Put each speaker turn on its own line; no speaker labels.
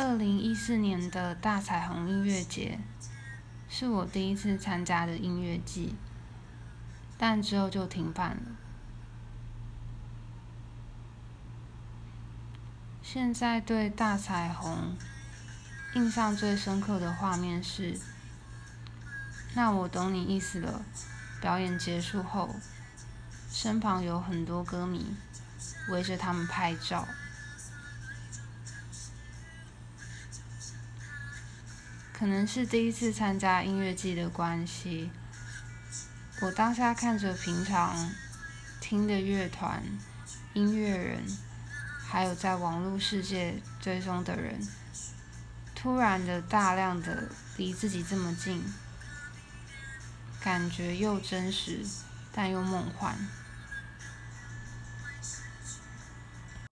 二零一四年的大彩虹音乐节是我第一次参加的音乐季，但之后就停办了。现在对大彩虹印象最深刻的画面是，那我懂你意思了。表演结束后，身旁有很多歌迷围着他们拍照。可能是第一次参加音乐季的关系，我当下看着平常听的乐团、音乐人，还有在网络世界追踪的人，突然的大量的离自己这么近，感觉又真实但又梦幻。